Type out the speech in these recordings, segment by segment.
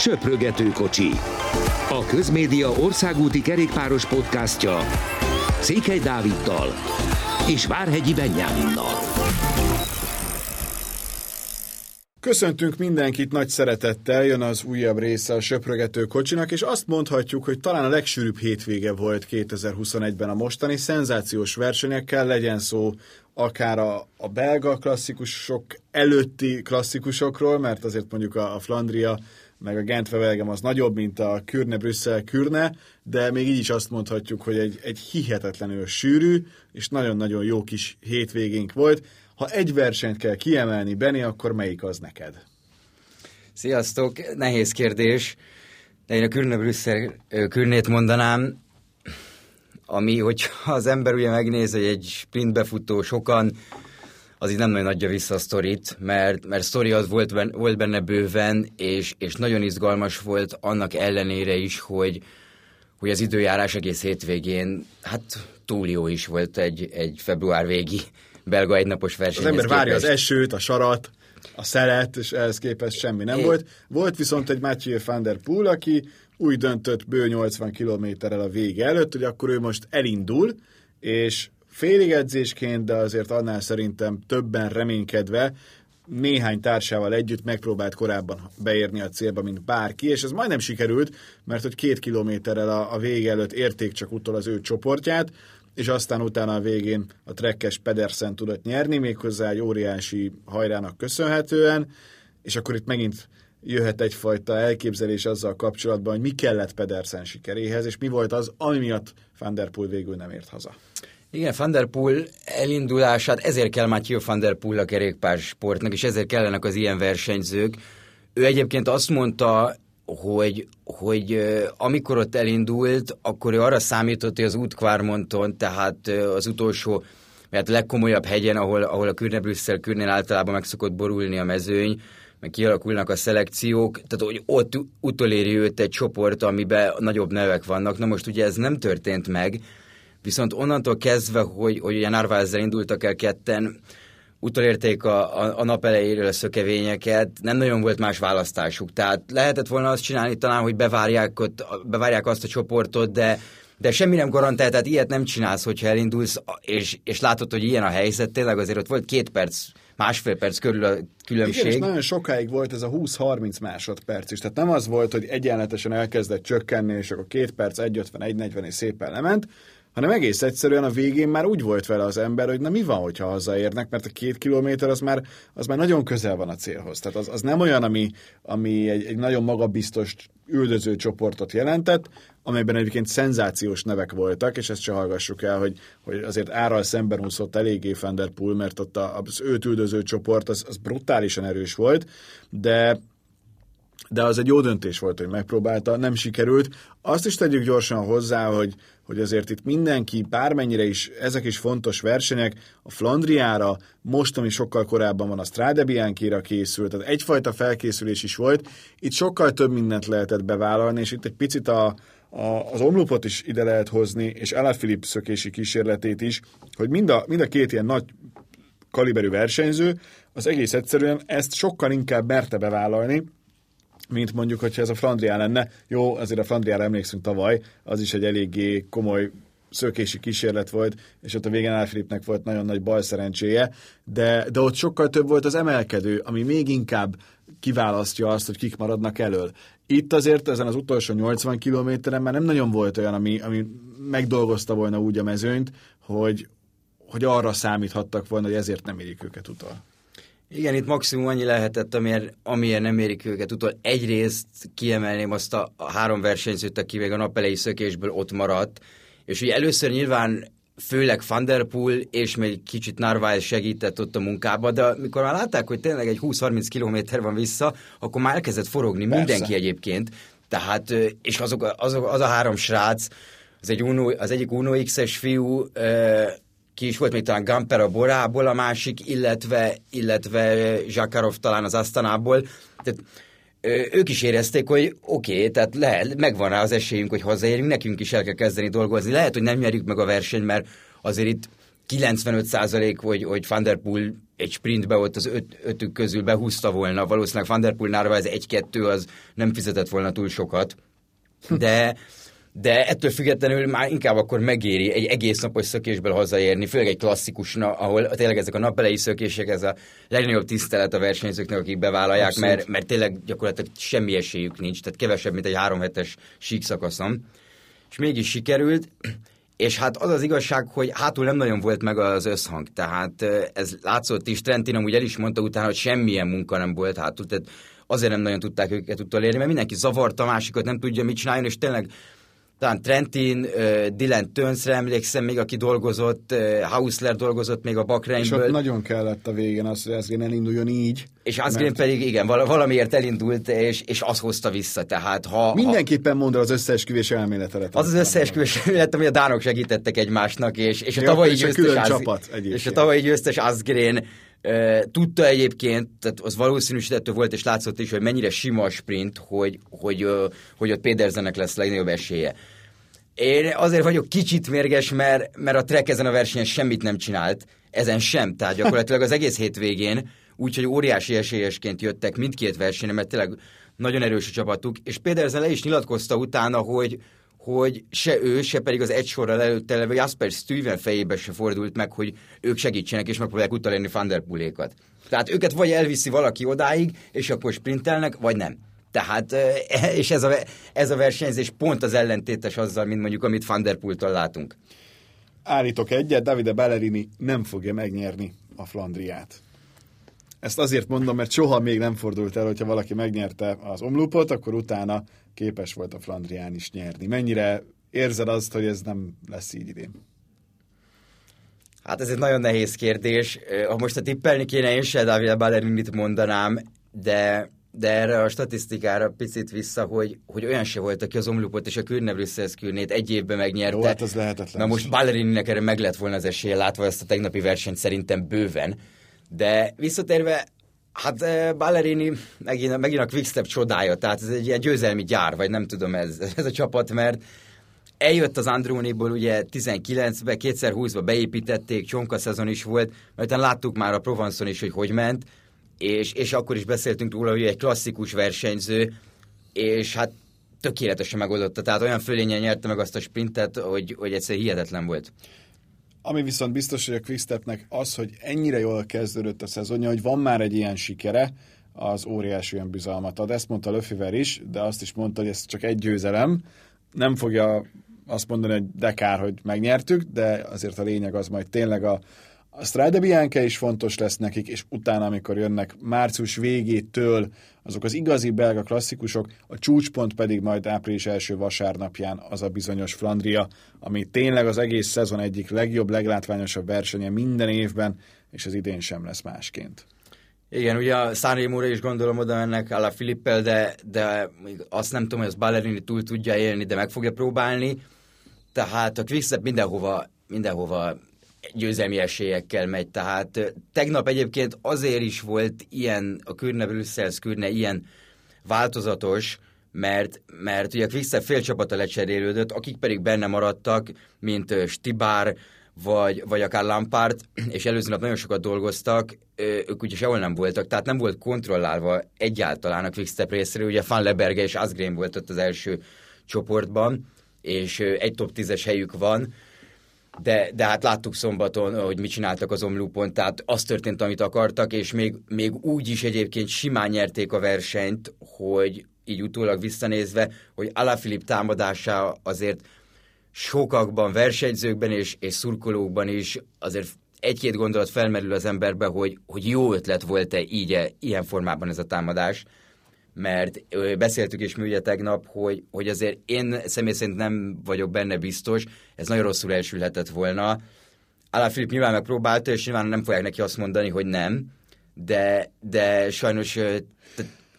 Söprögető kocsi. A Közmédia országúti kerékpáros podcastja Székely Dáviddal és Várhegyi Benyáminnal. Köszöntünk mindenkit nagy szeretettel, jön az újabb része a Söprögető kocsinak, és azt mondhatjuk, hogy talán a legsűrűbb hétvége volt 2021-ben a mostani, szenzációs versenyekkel, legyen szó akár a, a belga klasszikusok előtti klasszikusokról, mert azért mondjuk a, a Flandria meg a gent az nagyobb, mint a Kürne-Brüsszel-Kürne, de még így is azt mondhatjuk, hogy egy, egy hihetetlenül sűrű és nagyon-nagyon jó kis hétvégénk volt. Ha egy versenyt kell kiemelni, Benni, akkor melyik az neked? Sziasztok! Nehéz kérdés, de én a Kürne-Brüsszel Kürnét mondanám, ami, hogyha az ember ugye megnéz, hogy egy sprintbefutó sokan az így nem nagyon adja vissza a sztorit, mert, mert sztori az volt, benne, volt benne bőven, és, és nagyon izgalmas volt annak ellenére is, hogy, hogy az időjárás egész hétvégén, hát túl jó is volt egy, egy február végi belga egynapos verseny. Az ember várja az esőt, a sarat, a szeret, és ehhez képest semmi nem é. volt. Volt viszont egy Mathieu van der Poel, aki úgy döntött bő 80 kilométerrel a vége előtt, hogy akkor ő most elindul, és félig edzésként, de azért annál szerintem többen reménykedve, néhány társával együtt megpróbált korábban beérni a célba, mint bárki, és ez majdnem sikerült, mert hogy két kilométerrel a, a vége előtt érték csak utol az ő csoportját, és aztán utána a végén a trekkes Pedersen tudott nyerni, méghozzá egy óriási hajrának köszönhetően, és akkor itt megint jöhet egyfajta elképzelés azzal kapcsolatban, hogy mi kellett Pedersen sikeréhez, és mi volt az, ami miatt Van der Poel végül nem ért haza. Igen, Van der Poel elindulását, ezért kell Mathieu Van der Poel a kerékpársportnak, és ezért kellenek az ilyen versenyzők. Ő egyébként azt mondta, hogy, hogy amikor ott elindult, akkor ő arra számított, hogy az út Quarmonton, tehát az utolsó, mert legkomolyabb hegyen, ahol, ahol a Kürne Brüsszel általában meg szokott borulni a mezőny, meg kialakulnak a szelekciók, tehát hogy ott utoléri őt egy csoport, amiben nagyobb nevek vannak. Na most ugye ez nem történt meg, viszont onnantól kezdve, hogy, hogy ugye Narváezzel indultak el ketten, utolérték a, a, a nap elejéről a szökevényeket, nem nagyon volt más választásuk. Tehát lehetett volna azt csinálni talán, hogy bevárják, ott, bevárják azt a csoportot, de de semmi nem garantál, tehát ilyet nem csinálsz, hogyha elindulsz, és, és látod, hogy ilyen a helyzet, tényleg azért ott volt két perc, másfél perc körül a különbség. Igen, és nagyon sokáig volt ez a 20-30 másodperc is, tehát nem az volt, hogy egyenletesen elkezdett csökkenni, és akkor két perc, 1.50, 1.40 és szépen lement, hanem egész egyszerűen a végén már úgy volt vele az ember, hogy na mi van, hogyha hazaérnek, mert a két kilométer az már, az már nagyon közel van a célhoz. Tehát az, az nem olyan, ami, ami egy, egy nagyon magabiztos üldöző csoportot jelentett, amelyben egyébként szenzációs nevek voltak, és ezt se hallgassuk el, hogy, hogy azért árral szemben úszott eléggé Van der Poel, mert ott az őt üldöző csoport az, az brutálisan erős volt, de de az egy jó döntés volt, hogy megpróbálta, nem sikerült. Azt is tegyük gyorsan hozzá, hogy, hogy azért itt mindenki, bármennyire is, ezek is fontos versenyek, a Flandriára, most, ami sokkal korábban van, a Strade Bianchi-ra készült, tehát egyfajta felkészülés is volt. Itt sokkal több mindent lehetett bevállalni, és itt egy picit a, a, az omlupot is ide lehet hozni, és Alaphilipp szökési kísérletét is, hogy mind a, mind a két ilyen nagy kaliberű versenyző, az egész egyszerűen ezt sokkal inkább merte bevállalni, mint mondjuk, hogyha ez a Flandrián lenne. Jó, azért a Flandriára emlékszünk tavaly, az is egy eléggé komoly szökési kísérlet volt, és ott a végén Alfilipnek volt nagyon nagy bal szerencséje, de, de ott sokkal több volt az emelkedő, ami még inkább kiválasztja azt, hogy kik maradnak elől. Itt azért ezen az utolsó 80 kilométeren már nem nagyon volt olyan, ami, ami megdolgozta volna úgy a mezőnyt, hogy, hogy arra számíthattak volna, hogy ezért nem érik őket utol. Igen, itt maximum annyi lehetett, amilyen, amilyen nem érik őket utol. Egyrészt kiemelném azt a, a három versenyzőt, aki még a napelei szökésből ott maradt, és ugye először nyilván főleg Van der Poel, és még kicsit Narváez segített ott a munkába, de mikor már látták, hogy tényleg egy 20-30 kilométer van vissza, akkor már elkezdett forogni Persze. mindenki egyébként. Tehát, és azok, azok, az a három srác, az, egy Uno, az egyik Uno X-es fiú, ki is volt még talán Gamper a Borából a másik, illetve, illetve Zsakarov talán az Asztanából. Tehát ők is érezték, hogy oké, okay, tehát lehet, megvan rá az esélyünk, hogy hazaérjünk, nekünk is el kell kezdeni dolgozni. Lehet, hogy nem nyerjük meg a versenyt, mert azért itt 95 hogy, hogy Van Der Poel egy sprintbe ott az öt, ötük közül behúzta volna. Valószínűleg Van Der Poelnál ez egy-kettő, az nem fizetett volna túl sokat. De de ettől függetlenül már inkább akkor megéri egy egész napos szökésből hazaérni, főleg egy klasszikusna, ahol tényleg ezek a napelei szökések, ez a legnagyobb tisztelet a versenyzőknek, akik bevállalják, mert, mert tényleg gyakorlatilag semmi esélyük nincs, tehát kevesebb, mint egy három hetes sík szakaszom. És mégis sikerült, és hát az az igazság, hogy hátul nem nagyon volt meg az összhang, tehát ez látszott is, Trentin amúgy el is mondta utána, hogy semmilyen munka nem volt hátul, tehát azért nem nagyon tudták őket utolérni, mert mindenki zavarta a másikat, nem tudja mit csinálni, és tényleg talán Trentin, uh, Dylan Tönsre emlékszem még, aki dolgozott, uh, Hausler dolgozott még a Bakreinből. És ott nagyon kellett a végén az, hogy Asgreen elinduljon így. És Asgreen mert... pedig igen, valamiért elindult, és, és az hozta vissza. Tehát ha, Mindenképpen mondta az összeesküvés elméletet. Az az összeesküvés elmélet, ami a dánok segítettek egymásnak, és, és a tavalyi győztes, az, csapat és a tavalyi győztes Asgreen Tudta egyébként, tehát az valószínűsítettő volt, és látszott is, hogy mennyire sima a sprint, hogy, hogy, hogy ott Pedersennek lesz legnagyobb esélye. Én azért vagyok kicsit mérges, mert, mert a Trek ezen a versenyen semmit nem csinált, ezen sem, tehát gyakorlatilag az egész hétvégén, úgyhogy óriási esélyesként jöttek mindkét versenyen, mert tényleg nagyon erős a csapatuk, és Pedersen le is nyilatkozta utána, hogy, hogy se ő, se pedig az egy sorral előtte levő Jasper Stuyven fejébe se fordult meg, hogy ők segítsenek és megpróbálják utalérni Van der Poolékat. Tehát őket vagy elviszi valaki odáig, és akkor sprintelnek, vagy nem. Tehát, és ez a, ez a versenyzés pont az ellentétes azzal, mint mondjuk, amit Van der Poel-tól látunk. Állítok egyet, Davide Ballerini nem fogja megnyerni a Flandriát. Ezt azért mondom, mert soha még nem fordult el, hogyha valaki megnyerte az omlupot, akkor utána képes volt a Flandrián is nyerni. Mennyire érzed azt, hogy ez nem lesz így idén? Hát ez egy nagyon nehéz kérdés. Ha most a tippelni kéne, én se Davide Ballerinit mondanám, de, de erre a statisztikára picit vissza, hogy, hogy olyan se volt, aki az omlupot és a Kürne egy évben megnyerte. Jó, hát az lehetetlen. Na most Ballerininek erre meg lett volna az esélye, látva ezt a tegnapi versenyt szerintem bőven. De visszatérve, hát eh, Ballerini megint, megint a Quickstep csodája, tehát ez egy ilyen győzelmi gyár, vagy nem tudom ez, ez a csapat, mert eljött az Andróniból ugye 19-be, kétszer 20-ba beépítették, csonka szezon is volt, mert láttuk már a Provanson is, hogy hogy ment, és, és akkor is beszéltünk róla, hogy egy klasszikus versenyző, és hát tökéletesen megoldotta, tehát olyan fölényen nyerte meg azt a sprintet, hogy, hogy egyszer hihetetlen volt. Ami viszont biztos, hogy a Quickstepnek az, hogy ennyire jól kezdődött a szezonja, hogy van már egy ilyen sikere, az óriási olyan bizalmat ad. Ezt mondta Löfiver is, de azt is mondta, hogy ez csak egy győzelem. Nem fogja azt mondani, hogy de kár, hogy megnyertük, de azért a lényeg az majd tényleg a, a Strade Bianca is fontos lesz nekik, és utána, amikor jönnek március végétől azok az igazi belga klasszikusok, a csúcspont pedig majd április első vasárnapján az a bizonyos Flandria, ami tényleg az egész szezon egyik legjobb, leglátványosabb versenye minden évben, és az idén sem lesz másként. Igen, ugye a Sanremo-ra is gondolom oda mennek a Filippel, de, de azt nem tudom, hogy az Ballerini túl tudja élni, de meg fogja próbálni. Tehát a Quickstep mindenhova, mindenhova győzelmi esélyekkel megy. Tehát tegnap egyébként azért is volt ilyen, a Kürne Brüsszelsz Kürne ilyen változatos, mert, mert ugye Quickstep fél csapata lecserélődött, akik pedig benne maradtak, mint Stibár, vagy, vagy akár Lampard, és előző nap nagyon sokat dolgoztak, ők ugye sehol nem voltak, tehát nem volt kontrollálva egyáltalán a Quickstep részéről, ugye Van Leberge és Asgreen volt ott az első csoportban, és egy top 10-es helyük van, de, de hát láttuk szombaton, hogy mit csináltak az omlúpon, tehát az történt, amit akartak, és még, még úgy is egyébként simán nyerték a versenyt, hogy így utólag visszanézve, hogy Alaphilipp támadása azért sokakban, versenyzőkben és, és szurkolókban is azért egy-két gondolat felmerül az emberbe, hogy, hogy jó ötlet volt-e így, ilyen formában ez a támadás, mert beszéltük is mi ugye tegnap, hogy, hogy azért én személy szerint nem vagyok benne biztos, ez nagyon rosszul elsülhetett volna. Alá Filip nyilván megpróbálta, és nyilván nem fogják neki azt mondani, hogy nem, de, de sajnos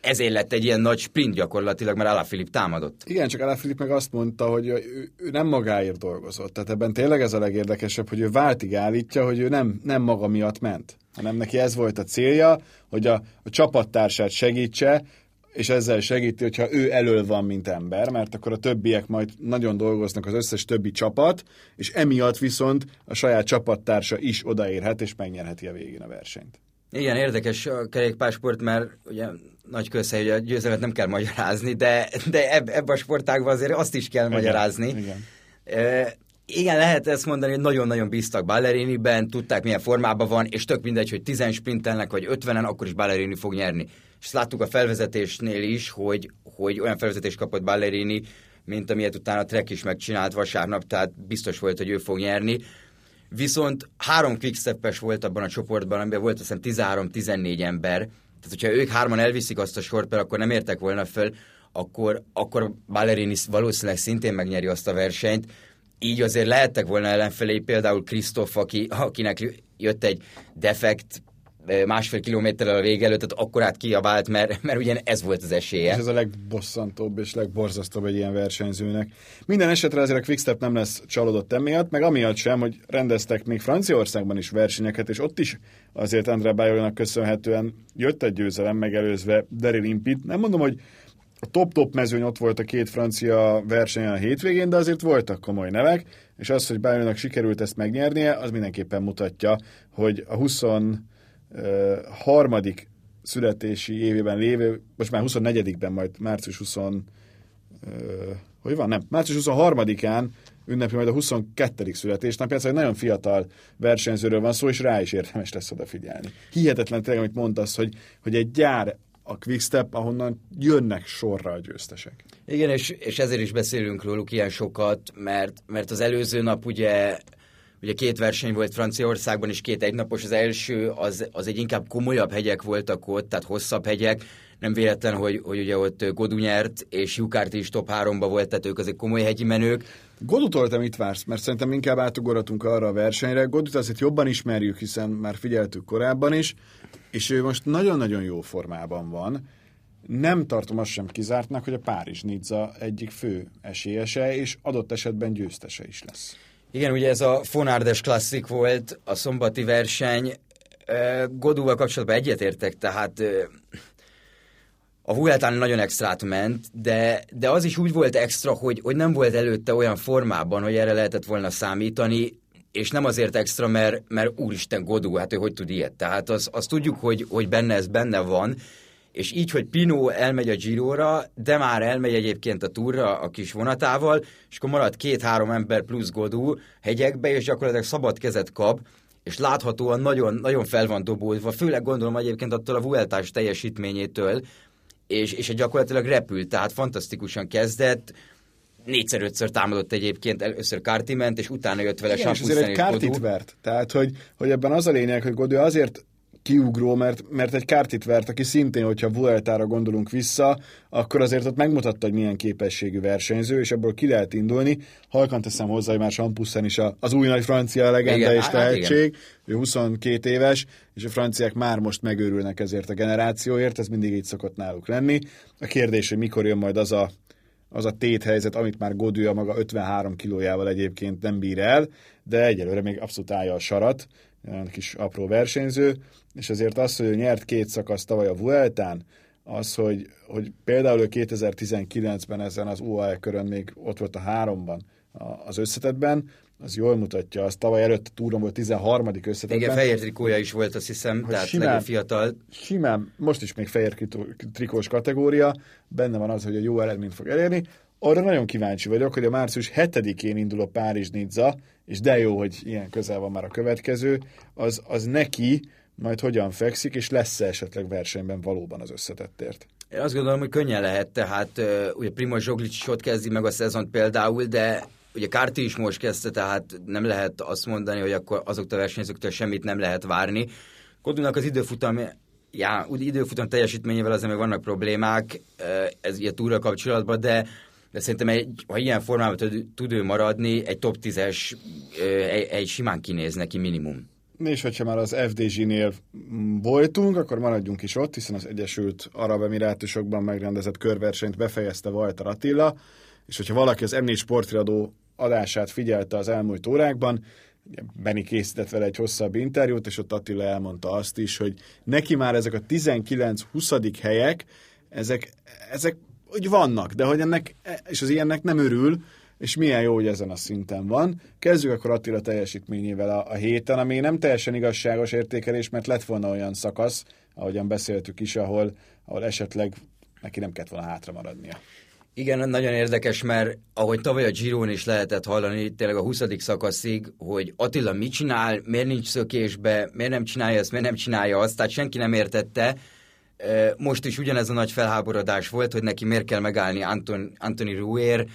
ezért lett egy ilyen nagy sprint gyakorlatilag, mert Alá Filip támadott. Igen, csak Alá Filip meg azt mondta, hogy ő, ő nem magáért dolgozott. Tehát ebben tényleg ez a legérdekesebb, hogy ő váltig állítja, hogy ő nem, nem maga miatt ment, hanem neki ez volt a célja, hogy a, a csapattársát segítse, és ezzel segíti, hogyha ő elől van, mint ember, mert akkor a többiek majd nagyon dolgoznak az összes többi csapat, és emiatt viszont a saját csapattársa is odaérhet, és megnyerheti a végén a versenyt. Igen, érdekes a kerékpársport, mert ugye nagy közhely, hogy a győzelmet nem kell magyarázni, de, de ebb, ebben a sportágban azért azt is kell igen, magyarázni. Igen. E, igen, lehet ezt mondani, hogy nagyon-nagyon bíztak Balleriniben, tudták milyen formában van, és tök mindegy, hogy 10 sprintelnek, vagy 50-en, akkor is Ballerini fog nyerni. És ezt láttuk a felvezetésnél is, hogy, hogy olyan felvezetést kapott Ballerini, mint amilyet utána Trek is megcsinált vasárnap, tehát biztos volt, hogy ő fog nyerni. Viszont három quicksteppes volt abban a csoportban, amiben volt azt hiszem 13-14 ember, tehát hogyha ők hárman elviszik azt a sort, akkor nem értek volna föl, akkor, akkor Ballerini valószínűleg szintén megnyeri azt a versenyt, így azért lehettek volna ellenfelé, például Krisztof, aki, akinek jött egy defekt másfél kilométerrel a vége előtt, tehát akkor át kiabált, mert, mert ugyan ez volt az esélye. És ez a legbosszantóbb és legborzasztóbb egy ilyen versenyzőnek. Minden esetre azért a Quickstep nem lesz csalódott emiatt, meg amiatt sem, hogy rendeztek még Franciaországban is versenyeket, és ott is azért André Bajolinak köszönhetően jött egy győzelem megelőzve Daryl Impit. Nem mondom, hogy a top-top mezőny ott volt a két francia versenyen a hétvégén, de azért voltak komoly nevek, és az, hogy Bajolinak sikerült ezt megnyernie, az mindenképpen mutatja, hogy a 20 harmadik születési évében lévő, most már 24-ben, majd március 20, hogy van, nem, március 23-án ünnepi majd a 22. születésnapját, szóval egy nagyon fiatal versenyzőről van szó, és rá is érdemes lesz odafigyelni. Hihetetlen tényleg, amit mondasz, hogy, hogy egy gyár a Quickstep, ahonnan jönnek sorra a győztesek. Igen, és, és ezért is beszélünk róluk ilyen sokat, mert, mert az előző nap ugye Ugye két verseny volt Franciaországban, és két egynapos. Az első az, az egy inkább komolyabb hegyek voltak ott, tehát hosszabb hegyek. Nem véletlen, hogy, hogy ugye ott Godu nyert, és Jukárt is top 3-ba volt, tehát ők azért komoly hegyi menők. Godutól te mit vársz? Mert szerintem inkább átugoratunk arra a versenyre. Godut azért jobban ismerjük, hiszen már figyeltük korábban is, és ő most nagyon-nagyon jó formában van. Nem tartom azt sem kizártnak, hogy a Párizs-Nizza egyik fő esélyese, és adott esetben győztese is lesz. Igen, ugye ez a Fonárdes klasszik volt, a szombati verseny. Godúval kapcsolatban egyetértek, tehát a Vueltán nagyon extrát ment, de, de az is úgy volt extra, hogy, hogy nem volt előtte olyan formában, hogy erre lehetett volna számítani, és nem azért extra, mert, mert úristen Godú, hát ő hogy tud ilyet. Tehát azt az tudjuk, hogy, hogy benne ez benne van, és így, hogy Pino elmegy a Giróra, de már elmegy egyébként a túra a kis vonatával, és akkor marad két-három ember plusz Godú hegyekbe, és gyakorlatilag szabad kezet kap, és láthatóan nagyon, nagyon fel van dobódva, főleg gondolom egyébként attól a Vueltás teljesítményétől, és, és gyakorlatilag repült, tehát fantasztikusan kezdett, négyszer-ötször támadott egyébként, először Kárti ment, és utána jött vele Igen, és azért egy Kártit vert. Tehát, hogy, hogy ebben az a lényeg, hogy Godő azért kiugró, mert, mert egy kártit vert, aki szintén, hogyha Vueltára gondolunk vissza, akkor azért ott megmutatta, hogy milyen képességű versenyző, és ebből ki lehet indulni. Halkan teszem hozzá, hogy már Sampuszen is az új nagy francia legenda igen, és hát tehetség, ő 22 éves, és a franciák már most megőrülnek ezért a generációért, ez mindig így szokott náluk lenni. A kérdés, hogy mikor jön majd az a az a téthelyzet, amit már Godő a maga 53 kilójával egyébként nem bír el, de egyelőre még abszolút állja a sarat, olyan kis apró versenyző, és azért az, hogy ő nyert két szakasz tavaly a Vueltán, az, hogy, hogy például ő 2019-ben ezen az UAE körön még ott volt a háromban az összetetben, az jól mutatja, az tavaly előtt a túron volt 13. összetetben. Igen, fehér trikója is volt, azt hiszem, hogy tehát simán, fiatal. Simán, most is még fehér trikós kategória, benne van az, hogy a jó eredményt fog elérni. Arra nagyon kíváncsi vagyok, hogy a március 7-én indul a Párizs-Nizza, és de jó, hogy ilyen közel van már a következő, az, az neki majd hogyan fekszik, és lesz-e esetleg versenyben valóban az összetettért? Én azt gondolom, hogy könnyen lehet, tehát ugye Primoz Zsoglic is ott kezdi meg a szezont például, de ugye Kárti is most kezdte, tehát nem lehet azt mondani, hogy akkor azoktól a versenyzőktől semmit nem lehet várni. Kodunak az időfutam já, úgy időfutam teljesítményével azért még vannak problémák, ez ugye túra kapcsolatban, de de szerintem egy, ha ilyen formában tud, tud ő maradni, egy top 10-es egy, egy simán kinéz neki minimum. És hogyha már az FDG-nél voltunk, akkor maradjunk is ott, hiszen az Egyesült Arab Emirátusokban megrendezett körversenyt befejezte Walter Attila, és hogyha valaki az M4 sportriadó adását figyelte az elmúlt órákban, Benni készített vele egy hosszabb interjút, és ott Attila elmondta azt is, hogy neki már ezek a 19-20. helyek, ezek, ezek úgy vannak, de hogy ennek, és az ilyennek nem örül, és milyen jó, hogy ezen a szinten van. Kezdjük akkor Attila teljesítményével a, a héten, ami nem teljesen igazságos értékelés, mert lett volna olyan szakasz, ahogyan beszéltük is, ahol, ahol esetleg neki nem kellett volna hátra maradnia. Igen, nagyon érdekes, mert ahogy tavaly a Giron is lehetett hallani, tényleg a 20. szakaszig, hogy Attila mit csinál, miért nincs szökésbe, miért nem csinálja ezt, miért nem csinálja azt, tehát senki nem értette. Most is ugyanez a nagy felháborodás volt, hogy neki miért kell megállni Anton, Anthony Ruer.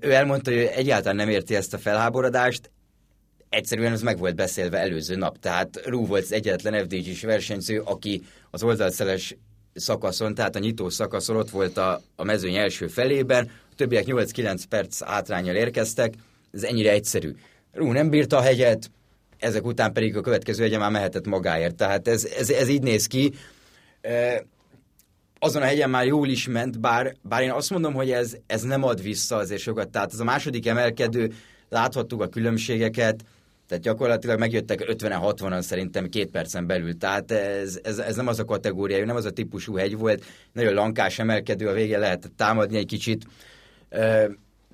Ő elmondta, hogy egyáltalán nem érti ezt a felháborodást, egyszerűen ez meg volt beszélve előző nap. Tehát Rú volt az egyetlen FDG-s versenyző, aki az oldalszeles szakaszon, tehát a nyitó szakaszon ott volt a, a mezőny első felében, a többiek 8-9 perc átrányjal érkeztek, ez ennyire egyszerű. Rú nem bírta a hegyet, ezek után pedig a következő hegyen már mehetett magáért. Tehát ez, ez, ez így néz ki. Azon a hegyen már jól is ment, bár, bár én azt mondom, hogy ez, ez nem ad vissza azért sokat. Tehát ez a második emelkedő, láthattuk a különbségeket, tehát gyakorlatilag megjöttek 50-60-an szerintem két percen belül. Tehát ez, ez, ez nem az a kategória, nem az a típusú hegy volt. Nagyon lankás emelkedő, a végén lehetett támadni egy kicsit.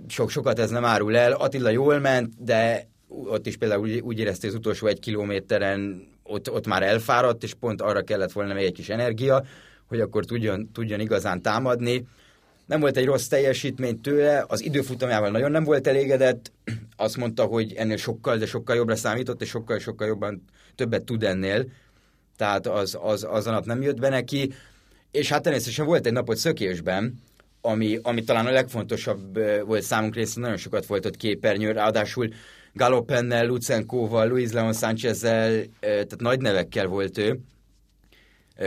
Sok, sokat ez nem árul el. Attila jól ment, de ott is például úgy, úgy érezte az utolsó egy kilométeren, ott, ott már elfáradt, és pont arra kellett volna még egy kis energia, hogy akkor tudjon, tudjon igazán támadni. Nem volt egy rossz teljesítmény tőle, az időfutamával nagyon nem volt elégedett, azt mondta, hogy ennél sokkal, de sokkal jobbra számított, és sokkal-sokkal jobban többet tud ennél, tehát az, az, az a nap nem jött be neki, és hát természetesen volt egy napot szökésben, ami, ami talán a legfontosabb volt számunkra, hiszen nagyon sokat volt ott képernyő, ráadásul Galopennel, Lucenkóval, Luis Leon Sánchezzel, tehát nagy nevekkel volt ő.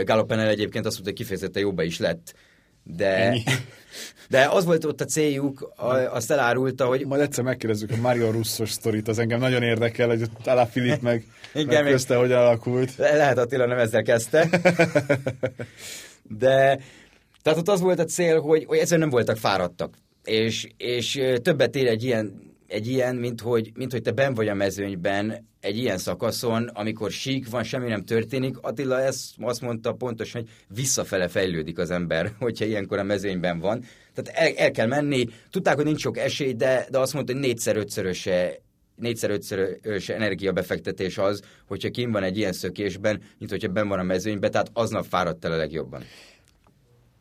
Galopennel egyébként azt mondta, hogy kifejezetten jobba is lett de, de az volt ott a céljuk, a, azt elárulta, hogy... Majd egyszer megkérdezzük a Mario Russos sztorit, az engem nagyon érdekel, hogy Alá Filip meg, Igen, meg közte, hogyan alakult. Lehet Attila nem ezzel kezdte. De tehát ott az volt a cél, hogy, hogy egyszerűen nem voltak fáradtak. És, és többet ér egy ilyen egy ilyen, mint hogy, mint hogy te ben vagy a mezőnyben egy ilyen szakaszon, amikor sík van, semmi nem történik. Attila ezt azt mondta pontosan, hogy visszafele fejlődik az ember, hogyha ilyenkor a mezőnyben van. Tehát el, el kell menni. Tudták, hogy nincs sok esély, de, de azt mondta, hogy négyszer-ötszöröse négyszer-ötszörös energiabefektetés az, hogyha kim van egy ilyen szökésben, mint hogyha ben van a mezőnyben, tehát aznap fáradt el a legjobban.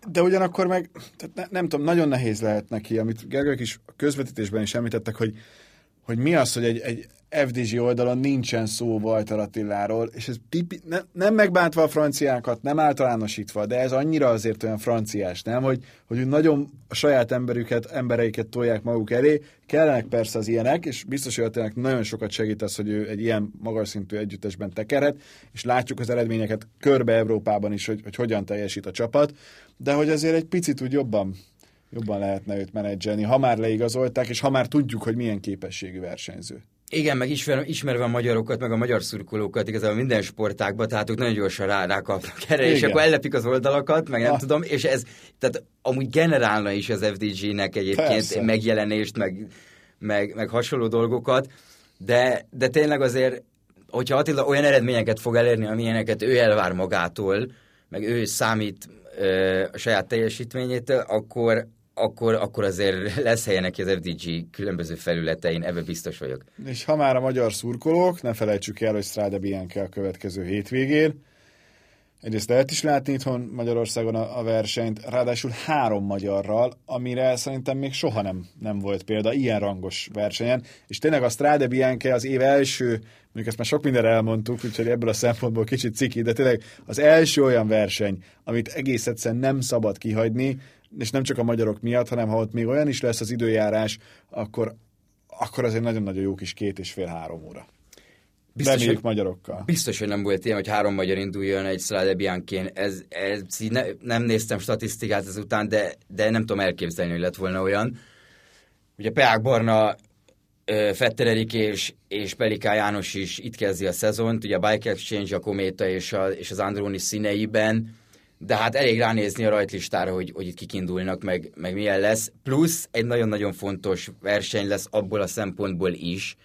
De ugyanakkor meg, tehát ne, nem tudom, nagyon nehéz lehet neki, amit Gergők is a közvetítésben is említettek, hogy, hogy mi az, hogy egy, egy FDG oldalon nincsen szó Walter Attiláról, és ez tipi, ne, nem megbántva a franciákat, nem általánosítva, de ez annyira azért olyan franciás, nem? Hogy, hogy nagyon a saját emberüket, embereiket tolják maguk elé, kellenek persze az ilyenek, és biztos, hogy Attilának nagyon sokat segít az, hogy ő egy ilyen magas szintű együttesben tekerhet, és látjuk az eredményeket körbe Európában is, hogy, hogy hogyan teljesít a csapat, de hogy azért egy picit úgy jobban jobban lehetne őt menedzselni, ha már leigazolták, és ha már tudjuk, hogy milyen képességű versenyző. Igen, meg ismer, ismerve a magyarokat, meg a magyar szurkolókat, igazából minden sportákban, tehát ők nagyon gyorsan rá, rákapnak erre, Igen. és akkor ellepik az oldalakat, meg nem ah. tudom, és ez, tehát amúgy generálna is az FDG-nek egyébként Persze. megjelenést, meg, meg, meg hasonló dolgokat, de, de tényleg azért, hogyha Attila olyan eredményeket fog elérni, amilyeneket ő elvár magától, meg ő számít ö, a saját teljesítményétől, akkor, akkor, akkor azért lesz helye neki az FDG különböző felületein, ebbe biztos vagyok. És ha már a magyar szurkolók, ne felejtsük el, hogy Strada Bianca a következő hétvégén. Egyrészt lehet is látni itthon Magyarországon a, a versenyt, ráadásul három magyarral, amire szerintem még soha nem, nem volt példa ilyen rangos versenyen, és tényleg a Strade Bianca az év első, mondjuk ezt már sok mindenre elmondtuk, úgyhogy ebből a szempontból kicsit ciki, de tényleg az első olyan verseny, amit egész egyszerűen nem szabad kihagyni, és nem csak a magyarok miatt, hanem ha ott még olyan is lesz az időjárás, akkor, akkor azért nagyon-nagyon jó kis két és fél-három óra. Biztos, hogy, magyarokkal. Biztos, hogy nem volt ilyen, hogy három magyar induljon egy Strade Bianchén. Ez, ez ne, nem néztem statisztikát ezután, de, de nem tudom elképzelni, hogy lett volna olyan. Ugye Peák Barna, Fetter Erik és, és Peliká János is itt kezdi a szezont, ugye a Bike Exchange, a Kométa és, a, és az Androni színeiben de hát elég ránézni a rajtlistára, hogy, hogy itt kik indulnak, meg, meg milyen lesz. Plusz egy nagyon-nagyon fontos verseny lesz abból a szempontból is,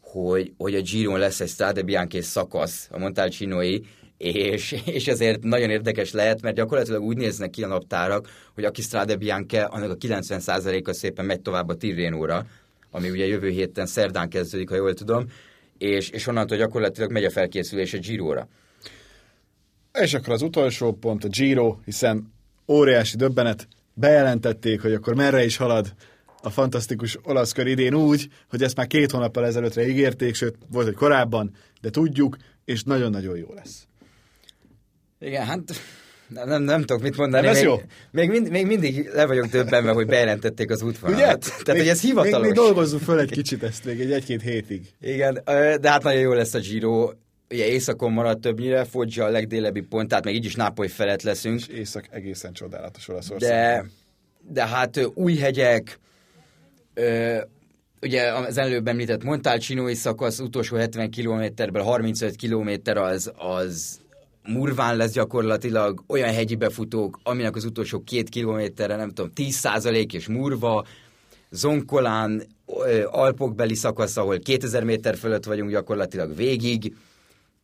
hogy, hogy a Giron lesz egy Strade Bianchi szakasz, a Montalcinoi, és, és ezért nagyon érdekes lehet, mert gyakorlatilag úgy néznek ki a naptárak, hogy aki Strade Bianche, annak a 90%-a szépen megy tovább a Tirrénóra, ami ugye jövő héten szerdán kezdődik, ha jól tudom, és, és onnantól gyakorlatilag megy a felkészülés a Giro-ra. És akkor az utolsó pont a Giro, hiszen óriási döbbenet, bejelentették, hogy akkor merre is halad a fantasztikus olasz kör idén úgy, hogy ezt már két hónappal ezelőttre ígérték, sőt, volt, hogy korábban, de tudjuk, és nagyon-nagyon jó lesz. Igen, hát nem, nem, nem tudok mit mondani. Nem ez még, jó? Még, mind, még mindig le vagyok döbbenve, hogy bejelentették az útvonalat. Ugye? Tehát, még, hogy ez hivatalos. Még, még dolgozzunk föl egy kicsit ezt még egy egy-két hétig. Igen, de hát nagyon jó lesz a Giro. Ugye északon maradt többnyire, Foggia a legdélebbi pont, tehát még így is Nápoly felett leszünk. És észak egészen csodálatos Olaszország. De, de hát új hegyek, ö, ugye az előbb említett Montalcinoi szakasz, utolsó 70 kilométerből 35 kilométer az, az murván lesz gyakorlatilag, olyan hegyi befutók, aminek az utolsó két kilométerre, nem tudom, 10% és murva, Zonkolán, Alpokbeli szakasz, ahol 2000 méter fölött vagyunk gyakorlatilag végig,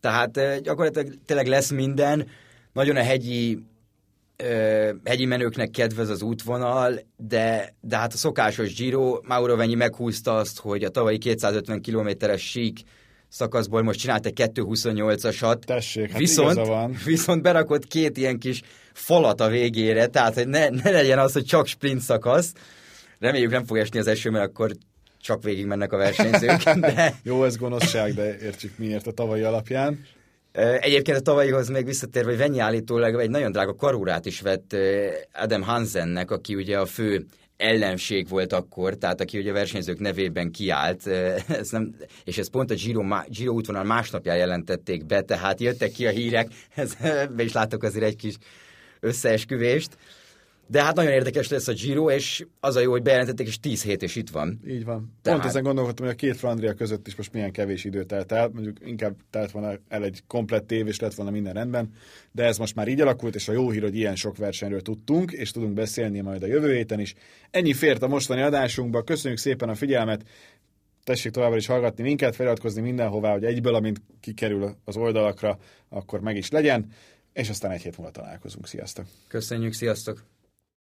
tehát gyakorlatilag tényleg lesz minden, nagyon a hegyi hegyi menőknek kedvez az útvonal, de, de hát a szokásos Giro, Mauro Venyi meghúzta azt, hogy a tavalyi 250 kilométeres sík szakaszból most csinált egy 2.28-asat. Tessék, hát viszont, van. viszont berakott két ilyen kis falat a végére, tehát hogy ne, ne legyen az, hogy csak sprint szakasz. Reméljük nem fog esni az eső, mert akkor csak végig mennek a versenyzők, de Jó, ez gonoszság, de értjük miért a tavalyi alapján. Egyébként a tavalyihoz még visszatérve, hogy Venyi állítólag egy nagyon drága karúrát is vett Adam Hansennek, aki ugye a fő ellenség volt akkor, tehát aki ugye a versenyzők nevében kiállt, ez nem, és ez pont a Giro, Giro útvonal másnapján jelentették be, tehát jöttek ki a hírek, ez, be is látok azért egy kis összeesküvést, de hát nagyon érdekes lesz a Giro, és az a jó, hogy bejelentették, és 10 hét és itt van. Így van. Tehát- Pont ezen gondolkodtam, hogy a két Flandria között is most milyen kevés idő telt el, mondjuk inkább telt volna el egy komplett év, és lett volna minden rendben, de ez most már így alakult, és a jó hír, hogy ilyen sok versenyről tudtunk, és tudunk beszélni majd a jövő héten is. Ennyi fért a mostani adásunkba, köszönjük szépen a figyelmet, tessék továbbra is hallgatni minket, feliratkozni mindenhová, hogy egyből, amint kikerül az oldalakra, akkor meg is legyen, és aztán egy hét múlva találkozunk. Sziasztok! Köszönjük, sziasztok!